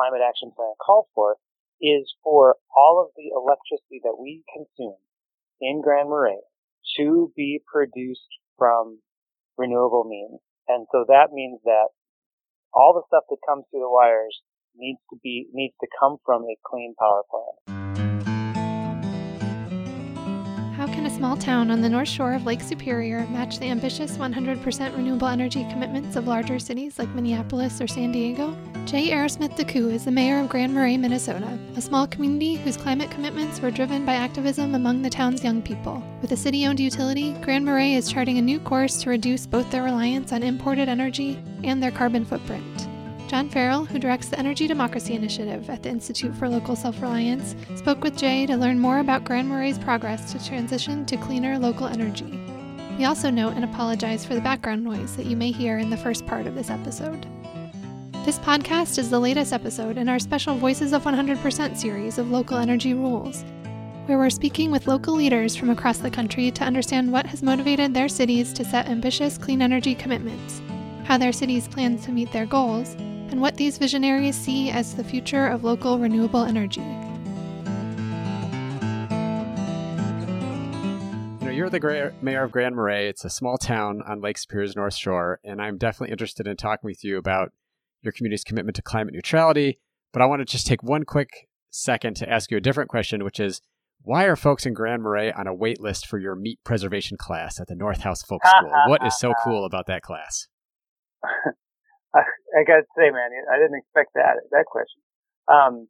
climate action plan calls for is for all of the electricity that we consume in Grand Marais to be produced from renewable means. And so that means that all the stuff that comes through the wires needs to be needs to come from a clean power plant. Small town on the north shore of Lake Superior match the ambitious 100% renewable energy commitments of larger cities like Minneapolis or San Diego? Jay Arrowsmith Decoux is the mayor of Grand Marais, Minnesota, a small community whose climate commitments were driven by activism among the town's young people. With a city owned utility, Grand Marais is charting a new course to reduce both their reliance on imported energy and their carbon footprint. John Farrell, who directs the Energy Democracy Initiative at the Institute for Local Self Reliance, spoke with Jay to learn more about Grand Marais' progress to transition to cleaner local energy. We also note and apologize for the background noise that you may hear in the first part of this episode. This podcast is the latest episode in our special Voices of 100% series of local energy rules, where we're speaking with local leaders from across the country to understand what has motivated their cities to set ambitious clean energy commitments, how their cities plan to meet their goals, and what these visionaries see as the future of local renewable energy. You know, you're the gra- mayor of Grand Marais. It's a small town on Lake Superior's North Shore, and I'm definitely interested in talking with you about your community's commitment to climate neutrality. But I want to just take one quick second to ask you a different question, which is why are folks in Grand Marais on a wait list for your meat preservation class at the North House Folk School? what is so cool about that class? I, I got to say, man, I didn't expect that that question. Um,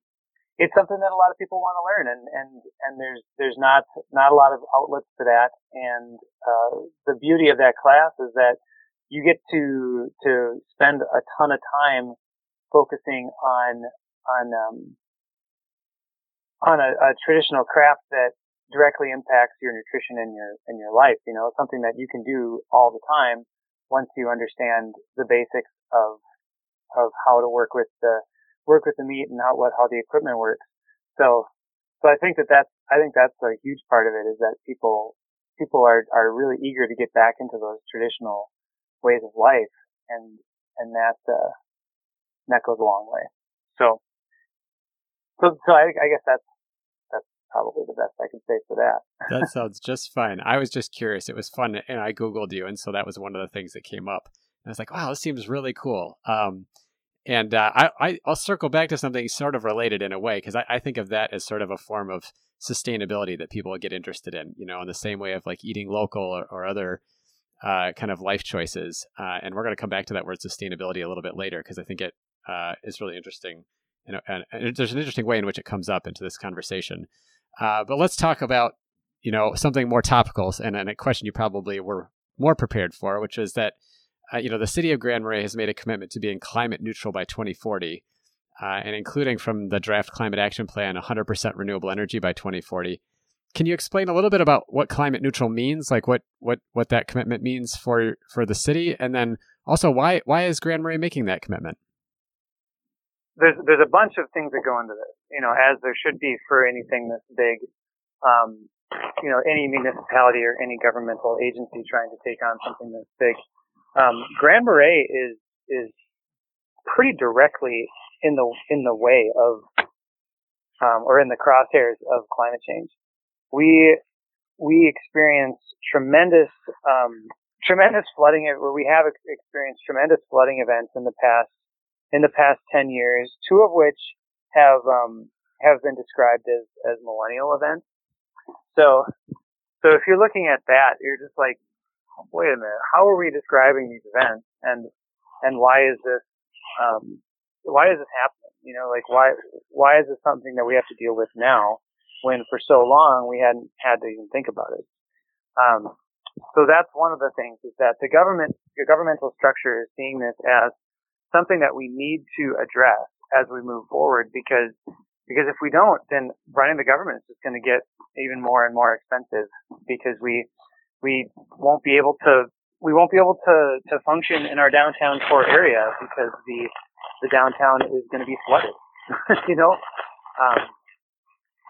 it's something that a lot of people want to learn, and and and there's there's not not a lot of outlets for that. And uh, the beauty of that class is that you get to to spend a ton of time focusing on on um, on a, a traditional craft that directly impacts your nutrition and your in your life. You know, something that you can do all the time once you understand the basics of of how to work with the work with the meat and how what how the equipment works. So so I think that that's I think that's a huge part of it is that people people are are really eager to get back into those traditional ways of life and and that uh, that goes a long way. So so so I, I guess that's that's probably the best I can say for that. that sounds just fine. I was just curious. It was fun, and I googled you, and so that was one of the things that came up. I was like, wow, this seems really cool. Um, and uh, I, I, will circle back to something sort of related in a way because I, I, think of that as sort of a form of sustainability that people get interested in. You know, in the same way of like eating local or, or other uh, kind of life choices. Uh, and we're going to come back to that word sustainability a little bit later because I think it uh, is really interesting. And, and, there's an interesting way in which it comes up into this conversation. Uh, but let's talk about you know something more topical and, and a question you probably were more prepared for, which is that uh, you know, the city of Grand Marais has made a commitment to being climate neutral by 2040, uh, and including from the draft climate action plan, 100% renewable energy by 2040. Can you explain a little bit about what climate neutral means, like what what what that commitment means for for the city, and then also why why is Grand Marais making that commitment? There's there's a bunch of things that go into this, you know, as there should be for anything this big. Um, you know, any municipality or any governmental agency trying to take on something this big um, Grand Marais is is pretty directly in the in the way of um, or in the crosshairs of climate change. We we experience tremendous um, tremendous flooding where we have experienced tremendous flooding events in the past in the past ten years, two of which have um, have been described as as millennial events. So so if you're looking at that, you're just like, wait a minute, how are we describing these events and, and why is this, um, why is this happening? You know, like why, why is this something that we have to deal with now when for so long we hadn't had to even think about it? Um, so that's one of the things is that the government, the governmental structure is seeing this as something that we need to address as we move forward because because if we don't, then running the government is just going to get even more and more expensive because we we won't be able to we won't be able to to function in our downtown core area because the the downtown is going to be flooded. you know, um,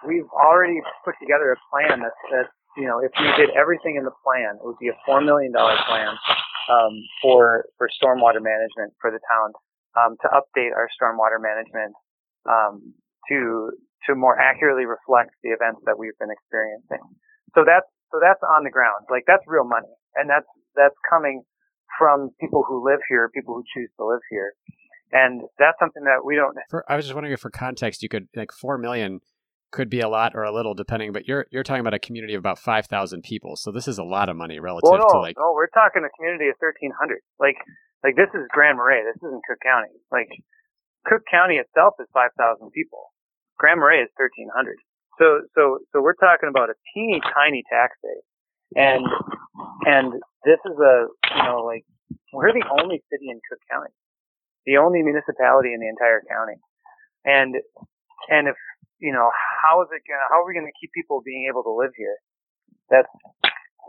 we've already put together a plan that that you know if we did everything in the plan, it would be a four million dollar plan um, for for stormwater management for the town um, to update our stormwater management um, to to more accurately reflect the events that we've been experiencing. So that's so that's on the ground. Like that's real money, and that's that's coming from people who live here, people who choose to live here, and that's something that we don't. For, I was just wondering if, for context, you could like four million could be a lot or a little depending, but you're you're talking about a community of about five thousand people, so this is a lot of money relative well, no, to like. No, we're talking a community of thirteen hundred. Like like this is Grand Marais. This isn't Cook County. Like Cook County itself is five thousand people. Grand Marais is thirteen hundred. So so so we're talking about a teeny tiny tax base, and and this is a you know like we're the only city in Cook County, the only municipality in the entire county, and and if you know, how is it gonna, how are we gonna keep people being able to live here? That's,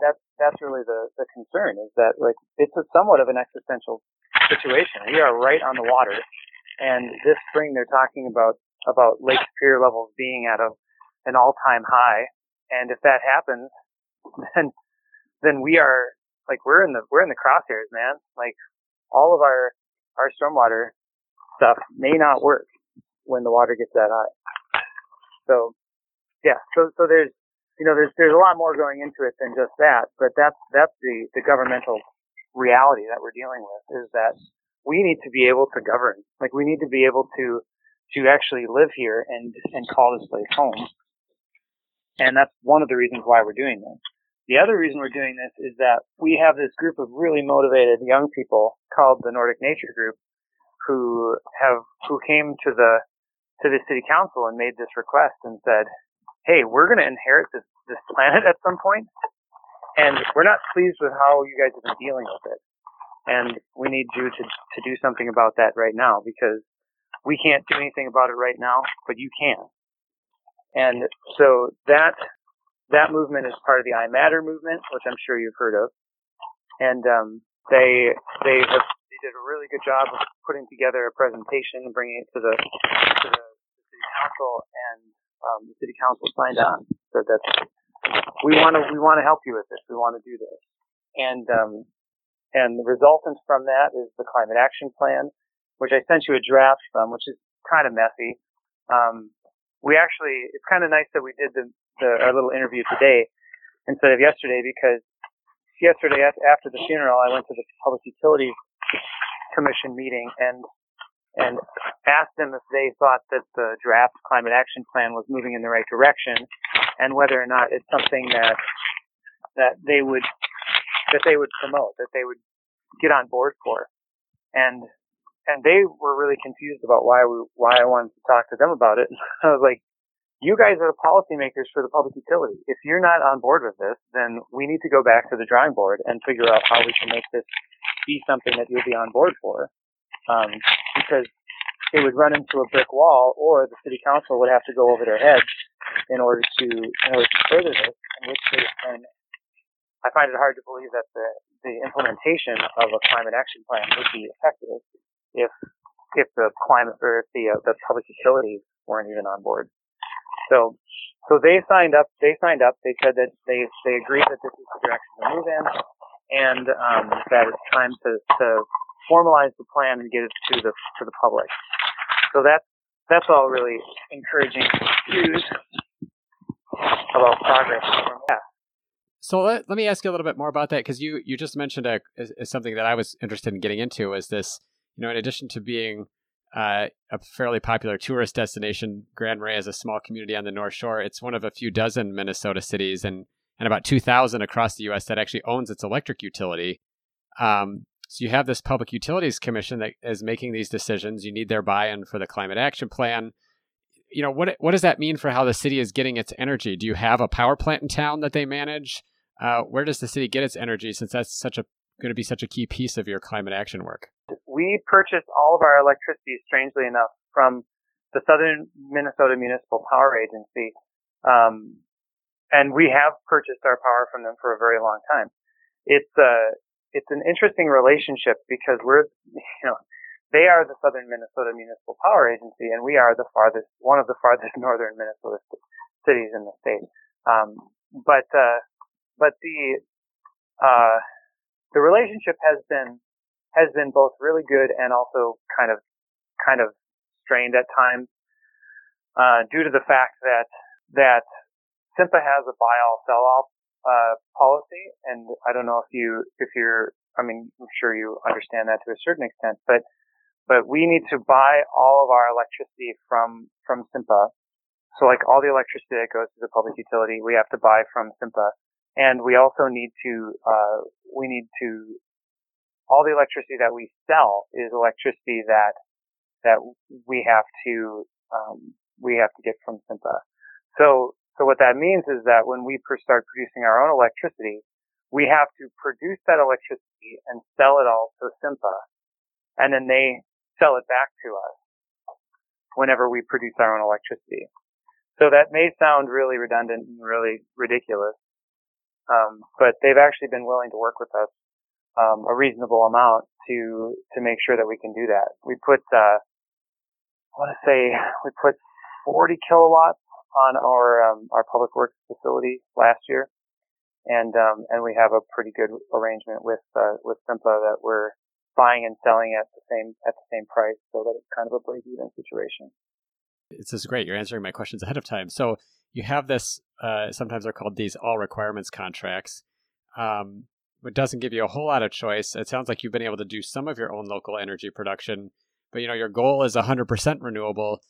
that's, that's really the, the concern is that like, it's a somewhat of an existential situation. We are right on the water. And this spring they're talking about, about Lake Superior levels being at a, an all-time high. And if that happens, then, then we are, like, we're in the, we're in the crosshairs, man. Like, all of our, our stormwater stuff may not work when the water gets that high. So, yeah, so, so there's, you know, there's, there's a lot more going into it than just that, but that's, that's the, the governmental reality that we're dealing with is that we need to be able to govern. Like we need to be able to, to actually live here and, and call this place home. And that's one of the reasons why we're doing this. The other reason we're doing this is that we have this group of really motivated young people called the Nordic Nature Group who have, who came to the, to the city council and made this request and said, "Hey, we're going to inherit this this planet at some point, and we're not pleased with how you guys have been dealing with it, and we need you to to do something about that right now because we can't do anything about it right now, but you can." And so that that movement is part of the I Matter movement, which I'm sure you've heard of, and um, they they have they did a really good job of putting together a presentation and bringing it to the to the city council and um, the city council signed on. So that we want to we want to help you with this. We want to do this, and um, and the resultant from that is the climate action plan, which I sent you a draft from, which is kind of messy. Um, we actually it's kind of nice that we did the, the our little interview today instead of yesterday because yesterday after the funeral I went to the public utilities commission meeting and and asked them if they thought that the draft climate action plan was moving in the right direction and whether or not it's something that that they would that they would promote, that they would get on board for. And and they were really confused about why we why I wanted to talk to them about it. I was like, you guys are the policymakers for the public utility. If you're not on board with this, then we need to go back to the drawing board and figure out how we can make this be something that you'll be on board for um, because it would run into a brick wall, or the city council would have to go over their heads in order to in order to further this. In which case, then I find it hard to believe that the the implementation of a climate action plan would be effective if if the climate or if the uh, the public utilities weren't even on board. So so they signed up. They signed up. They said that they they agreed that this is the direction to move in, and um, that it's time to to formalize the plan and get it to the to the public. So that's that's all really encouraging news about progress. Yeah. So let, let me ask you a little bit more about that because you, you just mentioned a, something that I was interested in getting into is this, you know, in addition to being uh, a fairly popular tourist destination, Grand Marais is a small community on the North Shore. It's one of a few dozen Minnesota cities and, and about 2,000 across the U.S. that actually owns its electric utility. Um, so you have this Public Utilities Commission that is making these decisions. You need their buy-in for the climate action plan. You know, what what does that mean for how the city is getting its energy? Do you have a power plant in town that they manage? Uh, where does the city get its energy since that's such a going to be such a key piece of your climate action work? We purchase all of our electricity, strangely enough, from the Southern Minnesota Municipal Power Agency. Um, and we have purchased our power from them for a very long time. It's, uh, it's an interesting relationship because we're, you know, they are the Southern Minnesota Municipal Power Agency, and we are the farthest, one of the farthest northern Minnesota cities in the state. Um, but, uh, but the, uh, the relationship has been, has been both really good and also kind of, kind of strained at times. uh, due to the fact that that SMMPA has a buy all sell all uh, policy, and I don't know if you if you're I mean I'm sure you understand that to a certain extent, but but we need to buy all of our electricity from from SMMPA. So like all the electricity that goes to the public utility, we have to buy from SMMPA, and we also need to uh, we need to all the electricity that we sell is electricity that that we have to um, we have to get from SMMPA. So so what that means is that when we start producing our own electricity, we have to produce that electricity and sell it all to SMMPA, and then they sell it back to us whenever we produce our own electricity. So that may sound really redundant and really ridiculous, um, but they've actually been willing to work with us um, a reasonable amount to to make sure that we can do that. We put uh, I want to say we put 40 kilowatts on our um, our public works facility last year, and um, and we have a pretty good arrangement with uh, with SMMPA that we're buying and selling at the same at the same price, so that it's kind of a break even situation. This is great. You're answering my questions ahead of time. So you have this. Uh, sometimes they're called these all requirements contracts. Um, it doesn't give you a whole lot of choice. It sounds like you've been able to do some of your own local energy production, but you know your goal is 100% renewable.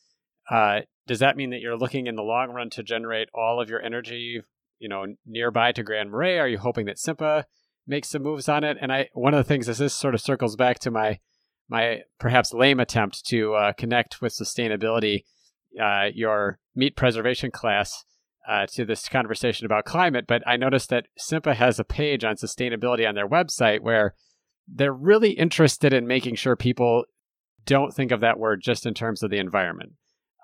Uh, does that mean that you're looking in the long run to generate all of your energy, you know, nearby to Grand Marais? Are you hoping that SMMPA makes some moves on it? And I, one of the things is this sort of circles back to my my perhaps lame attempt to uh, connect with sustainability, uh, your meat preservation class, uh, to this conversation about climate. But I noticed that SMMPA has a page on sustainability on their website where they're really interested in making sure people don't think of that word just in terms of the environment.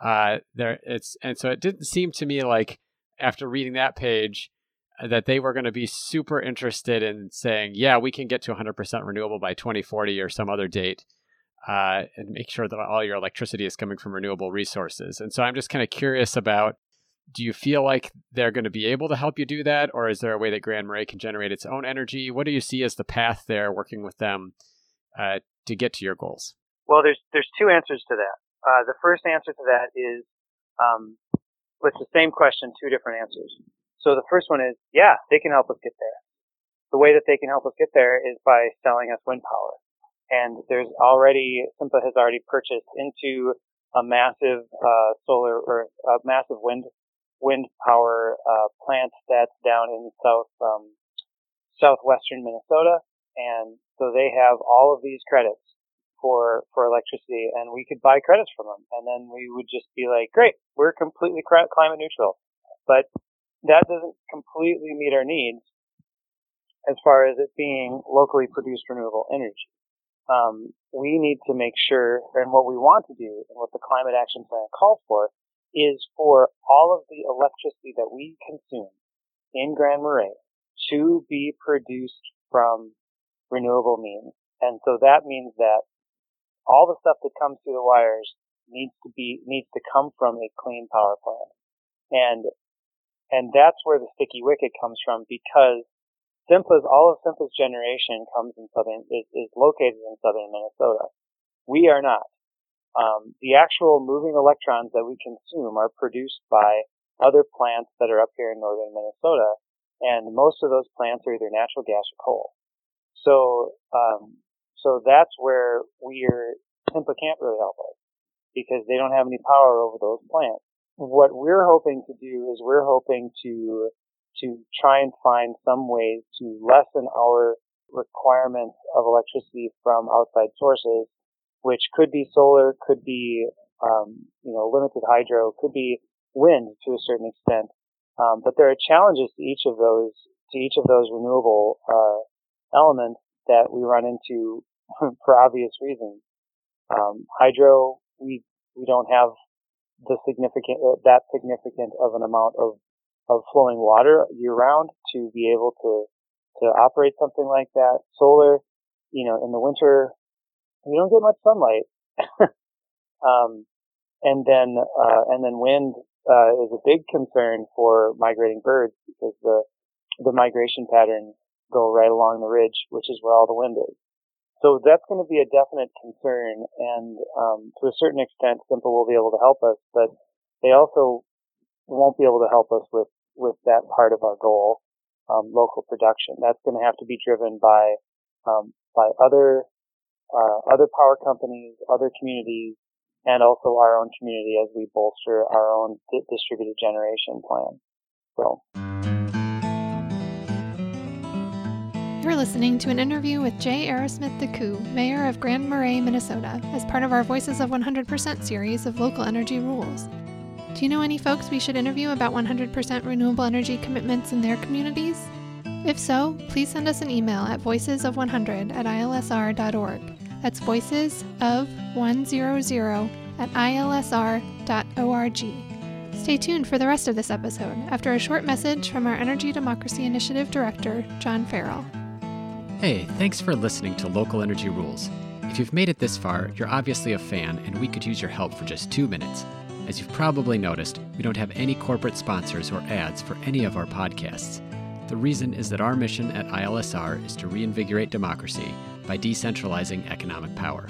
Uh, there, it's and so it didn't seem to me like after reading that page that they were going to be super interested in saying, yeah, we can get to 100% renewable by 2040 or some other date. Uh, and make sure that all your electricity is coming from renewable resources. And so I'm just kind of curious about do you feel like they're going to be able to help you do that, or is there a way that Grand Marais can generate its own energy? What do you see as the path there, working with them uh, to get to your goals? Well, there's there's two answers to that. Uh, the first answer to that is um, with the same question, two different answers. So the first one is, yeah, they can help us get there. The way that they can help us get there is by selling us wind power. And there's already, SMMPA has already purchased into a massive uh, solar or a massive wind wind power uh, plant that's down in south um, southwestern Minnesota, and so they have all of these credits for for electricity, and we could buy credits from them, and then we would just be like, great, we're completely climate neutral, but that doesn't completely meet our needs as far as it being locally produced renewable energy. Um, we need to make sure, and what we want to do, and what the climate action plan calls for, is for all of the electricity that we consume in Grand Marais to be produced from renewable means. And so that means that all the stuff that comes through the wires needs to be, needs to come from a clean power plant. And, and that's where the sticky wicket comes from because SMMPA's, all of SMMPA's generation comes in southern, is, is located in southern Minnesota. We are not. Um, the actual moving electrons that we consume are produced by other plants that are up here in northern Minnesota, and most of those plants are either natural gas or coal. So, um, so that's where we're SMMPA can't really help us because they don't have any power over those plants. What we're hoping to do is we're hoping to to try and find some ways to lessen our requirements of electricity from outside sources which could be solar, could be, um, you know, limited hydro, could be wind to a certain extent. Um, but there are challenges to each of those, to each of those renewable, uh, elements that we run into for obvious reasons. Um, hydro, we, we don't have the significant, uh, that significant of an amount of, of flowing water year round to be able to, to operate something like that. Solar, you know, in the winter, we don't get much sunlight. um, and then, uh, and then wind, uh, is a big concern for migrating birds because the, the migration patterns go right along the ridge, which is where all the wind is. So that's going to be a definite concern, and um, to a certain extent, SMMPA will be able to help us. But they also won't be able to help us with, with that part of our goal, um, local production. That's going to have to be driven by, um, by other, uh, other power companies, other communities, and also our own community as we bolster our own di- distributed generation plan. So. You're listening to an interview with Jay Arrowsmith Decoux, Mayor of Grand Marais, Minnesota, as part of our Voices of 100% series of local energy rules. Do you know any folks we should interview about 100% renewable energy commitments in their communities? If so, please send us an email at voicesof100 at ilsr.org. That's voices of 100 at ilsr.org. Stay tuned for the rest of this episode after a short message from our Energy Democracy Initiative Director, John Farrell. Hey, thanks for listening to Local Energy Rules. If you've made it this far, you're obviously a fan, and we could use your help for just two minutes. As you've probably noticed, we don't have any corporate sponsors or ads for any of our podcasts. The reason is that our mission at ILSR is to reinvigorate democracy by decentralizing economic power.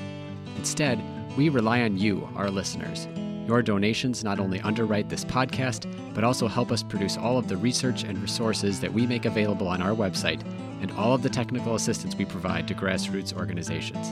Instead, we rely on you, our listeners. Your donations not only underwrite this podcast, but also help us produce all of the research and resources that we make available on our website and all of the technical assistance we provide to grassroots organizations.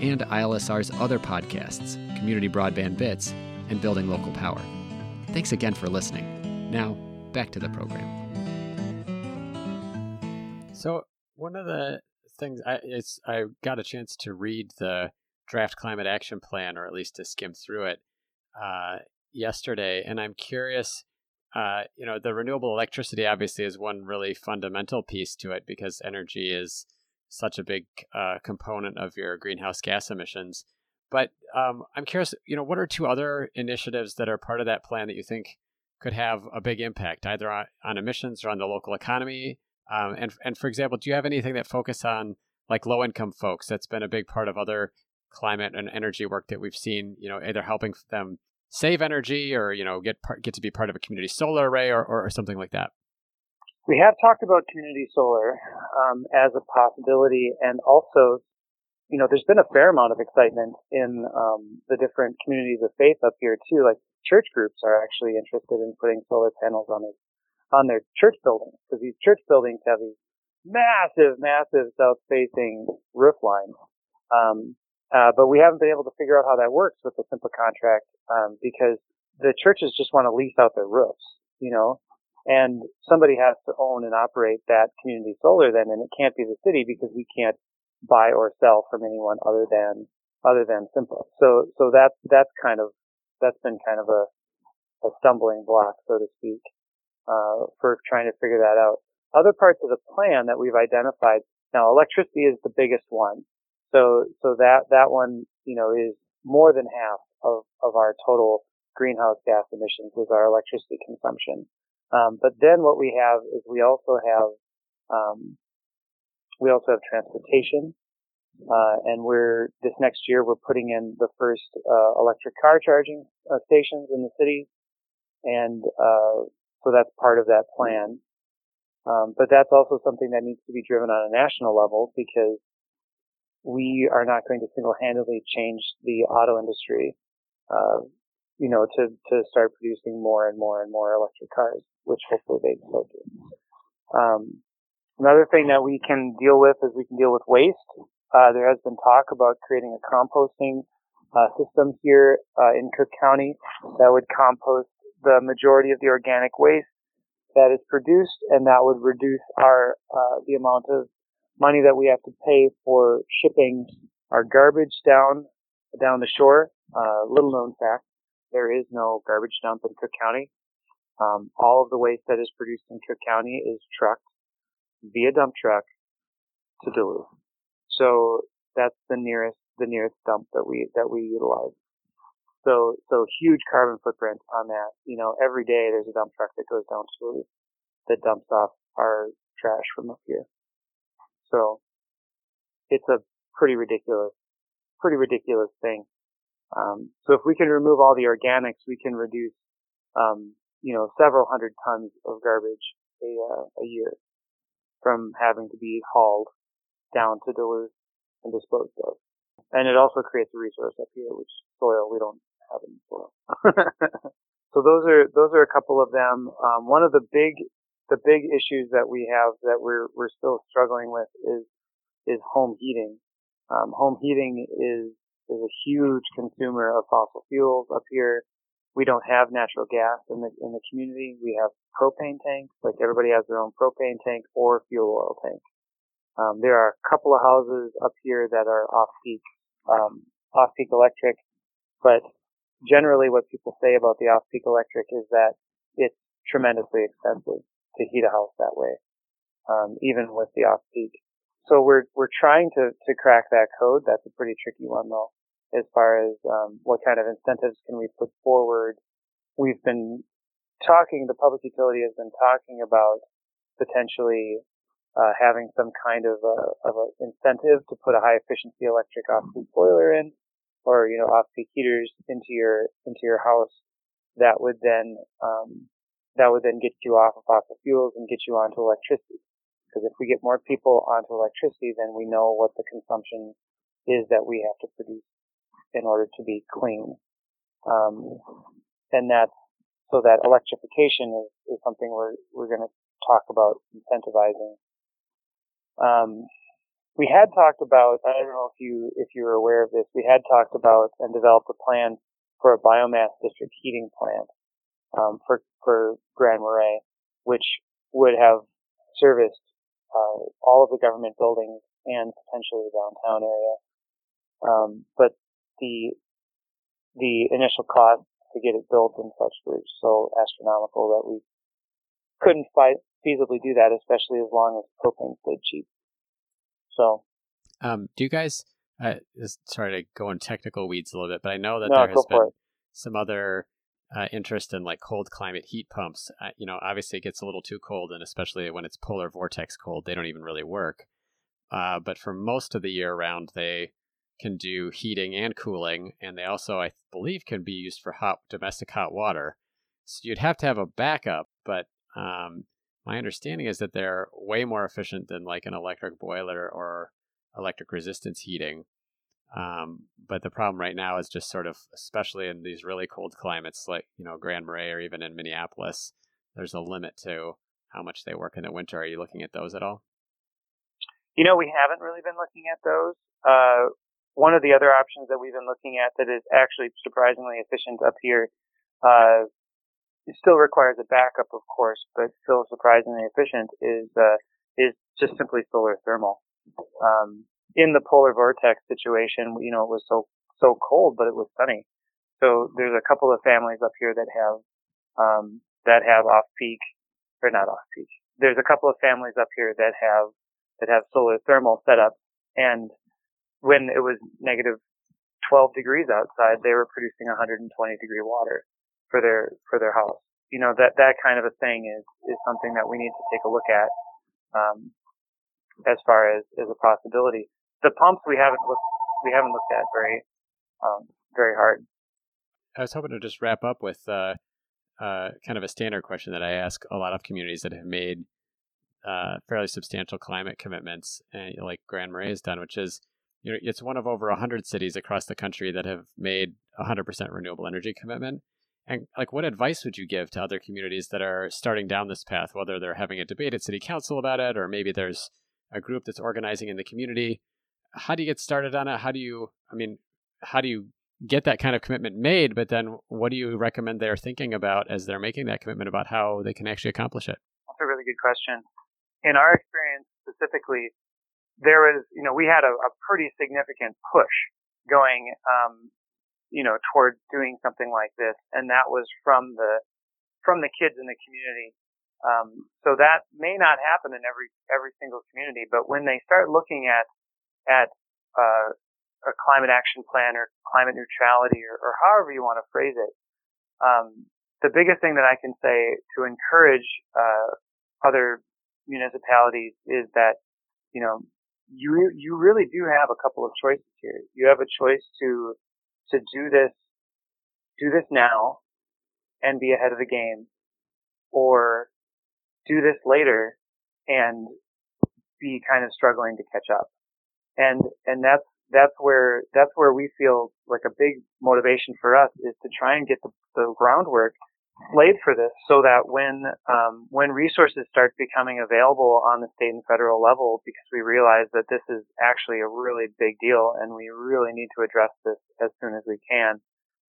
and ILSR's other podcasts, Community Broadband Bits and Building Local Power. Thanks again for listening. Now, back to the program. So, one of the things I I got a chance to read the draft climate action plan, or at least to skim through it uh, yesterday, and I'm curious uh, you know, the renewable electricity obviously is one really fundamental piece to it because energy is such a big uh, component of your greenhouse gas emissions. But um, I'm curious, you know, what are two other initiatives that are part of that plan that you think could have a big impact, either on, on emissions or on the local economy? Um, and and for example, do you have anything that focus on like low income folks? That's been a big part of other climate and energy work that we've seen. You know, either helping them save energy or you know get part, get to be part of a community solar array or, or, or something like that we have talked about community solar um, as a possibility and also you know there's been a fair amount of excitement in um, the different communities of faith up here too. Like church groups are actually interested in putting solar panels on their on their church buildings because these church buildings have these massive massive south facing roof lines. Um, uh, but we haven't been able to figure out how that works with the SMMPA contract um, because the churches just want to lease out their roofs, you know, and somebody has to own and operate that community solar then, and it can't be the city because we can't buy or sell from anyone other than other than SMMPA. So so that's that's kind of that's been kind of a a stumbling block, so to speak, uh, for trying to figure that out. Other parts of the plan that we've identified now, electricity is the biggest one. So, so that, that one, you know, is more than half of, of our total greenhouse gas emissions is our electricity consumption. Um, but then what we have is we also have, um, we also have transportation. Uh, and we're, this next year, we're putting in the first, uh, electric car charging uh, stations in the city. And, uh, so that's part of that plan. Um, but that's also something that needs to be driven on a national level because we are not going to single-handedly change the auto industry, uh, you know, to, to start producing more and more and more electric cars, which hopefully they will do. Um, another thing that we can deal with is we can deal with waste. Uh, there has been talk about creating a composting uh, system here uh, in Cook County that would compost the majority of the organic waste that is produced, and that would reduce our uh, the amount of money that we have to pay for shipping our garbage down down the shore. Uh, little known fact: there is no garbage dump in Cook County. Um, all of the waste that is produced in Cook County is trucked via dump truck to Duluth. So that's the nearest the nearest dump that we that we utilize. So, so huge carbon footprint on that. You know, every day there's a dump truck that goes down to Duluth that dumps off our trash from up here. So it's a pretty ridiculous, pretty ridiculous thing. Um, so if we can remove all the organics, we can reduce, um, you know, several hundred tons of garbage a, uh, a year from having to be hauled down to Duluth and disposed of. And it also creates a resource up here, which soil we don't have any soil. so those are those are a couple of them. Um, one of the big the big issues that we have that we're we're still struggling with is is home heating. Um, home heating is is a huge consumer of fossil fuels up here. We don't have natural gas in the in the community. We have propane tanks, like everybody has their own propane tank or fuel oil tank. Um, there are a couple of houses up here that are off peak, um, off peak electric, but generally what people say about the off peak electric is that it's tremendously expensive to heat a house that way, um, even with the off peak. So we're we're trying to to crack that code. That's a pretty tricky one though, as far as um, what kind of incentives can we put forward. We've been talking. The public utility has been talking about potentially uh, having some kind of a, of incentive to put a high efficiency electric off peak boiler in, or you know off peak heaters into your into your house. That would then um, that would then get you off of fossil fuels and get you onto electricity. Because if we get more people onto electricity, then we know what the consumption is that we have to produce in order to be clean. Um, and that's so that electrification is, is something we're we're going to talk about incentivizing. Um, we had talked about I don't know if you if you were aware of this. We had talked about and developed a plan for a biomass district heating plant um, for for Grand Marais, which would have serviced uh, all of the government buildings and potentially the downtown area. Um, but the the initial cost to get it built and such were so astronomical that we couldn't fi- feasibly do that, especially as long as propane stayed cheap. So, um, do you guys? Uh, sorry to go in technical weeds a little bit, but I know that no, there has been some other uh, interest in like cold climate heat pumps. Uh, you know, obviously it gets a little too cold, and especially when it's polar vortex cold, they don't even really work. Uh, but for most of the year round, they can do heating and cooling, and they also, I believe, can be used for hot domestic hot water. So you'd have to have a backup, but um, my understanding is that they're way more efficient than like an electric boiler or electric resistance heating. Um, but the problem right now is just sort of, especially in these really cold climates like, you know, Grand Marais or even in Minneapolis, there's a limit to how much they work in the winter. Are you looking at those at all? You know, we haven't really been looking at those. Uh, one of the other options that we've been looking at that is actually surprisingly efficient up here, uh, it still requires a backup, of course, but still surprisingly efficient is, uh, is just simply solar thermal. Um, in the polar vortex situation, you know, it was so, so cold, but it was sunny. So there's a couple of families up here that have, um, that have off peak, or not off peak. There's a couple of families up here that have, that have solar thermal setups. And when it was negative 12 degrees outside, they were producing 120 degree water for their, for their house. You know, that, that kind of a thing is, is something that we need to take a look at, um, as far as, as a possibility the pumps we haven't looked we haven't looked at very um, very hard. I was hoping to just wrap up with uh, uh, kind of a standard question that I ask a lot of communities that have made uh, fairly substantial climate commitments, and like Grand Marais has done, which is you know it's one of over hundred cities across the country that have made 100% renewable energy commitment. And like, what advice would you give to other communities that are starting down this path, whether they're having a debate at city council about it, or maybe there's a group that's organizing in the community? How do you get started on it? How do you, I mean, how do you get that kind of commitment made? But then what do you recommend they're thinking about as they're making that commitment about how they can actually accomplish it? That's a really good question. In our experience specifically, there was, you know, we had a, a pretty significant push going, um, you know, towards doing something like this, and that was from the from the kids in the community. Um, so that may not happen in every every single community, but when they start looking at at uh, a climate action plan or climate neutrality or, or however you want to phrase it. Um, the biggest thing that I can say to encourage uh, other municipalities is that you know you you really do have a couple of choices here. You have a choice to to do this do this now and be ahead of the game, or do this later and be kind of struggling to catch up. And and that's that's where that's where we feel like a big motivation for us is to try and get the, the groundwork laid for this so that when um, when resources start becoming available on the state and federal level because we realize that this is actually a really big deal and we really need to address this as soon as we can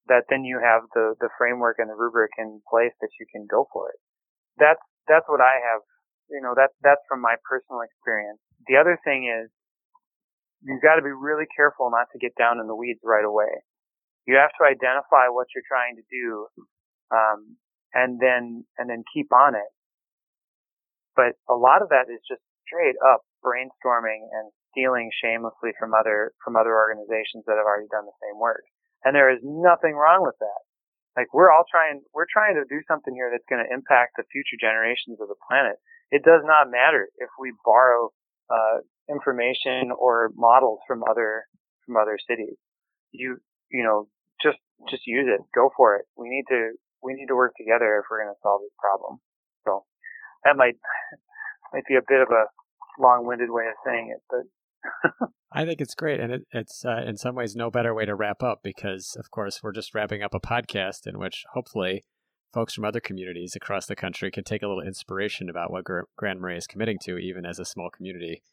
that then you have the the framework and the rubric in place that you can go for it. That's that's what I have you know that's that's from my personal experience. The other thing is you've got to be really careful not to get down in the weeds right away you have to identify what you're trying to do um, and then and then keep on it. But a lot of that is just straight up brainstorming and stealing shamelessly from other from other organizations that have already done the same work. And there is nothing wrong with that. Like we're all trying we're trying to do something here that's going to impact the future generations of the planet. It does not matter if we borrow uh, information or models from other from other cities. You you know just just use it. Go for it. We need to we need to work together if we're going to solve this problem. So that might might be a bit of a long-winded way of saying it, but I think it's great, and it, it's uh, in some ways no better way to wrap up because, of course, we're just wrapping up a podcast in which hopefully folks from other communities across the country can take a little inspiration about what Grand Marais is committing to, even as a small community,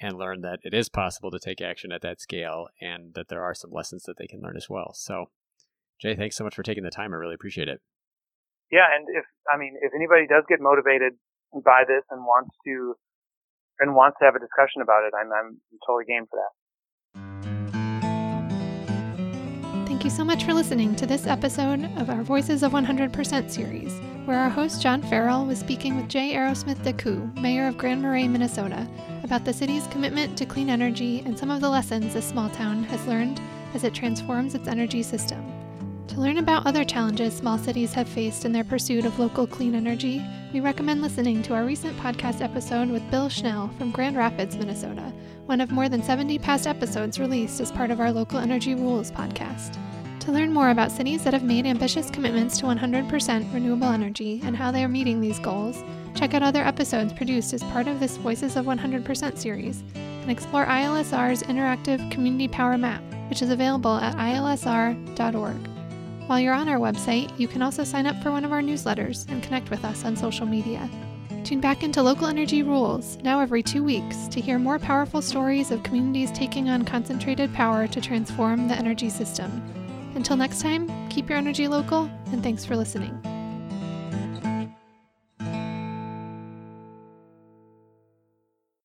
and learn that it is possible to take action at that scale, and that there are some lessons that they can learn as well. So Jay, thanks so much for taking the time. I really appreciate it. Yeah, and if I mean if anybody does get motivated by this and wants to and wants to have a discussion about it, I'm I'm totally game for that. Thank you so much for listening to this episode of our Voices of 100% series, where our host John Farrell was speaking with Jay Arrowsmith Decoux, mayor of Grand Marais, Minnesota, about the city's commitment to clean energy and some of the lessons this small town has learned as it transforms its energy system. To learn about other challenges small cities have faced in their pursuit of local clean energy, we recommend listening to our recent podcast episode with Bill Schnell from Grand Rapids, Minnesota, one of more than 70 past episodes released as part of our Local Energy Rules podcast. To learn more about cities that have made ambitious commitments to 100% renewable energy and how they are meeting these goals, check out other episodes produced as part of this Voices of 100% series and explore ILSR's interactive community power map, which is available at ilsr.org. While you're on our website, you can also sign up for one of our newsletters and connect with us on social media. Tune back into Local Energy Rules now every two weeks to hear more powerful stories of communities taking on concentrated power to transform the energy system. Until next time, keep your energy local, and thanks for listening.